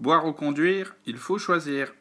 Boire ou conduire, il faut choisir.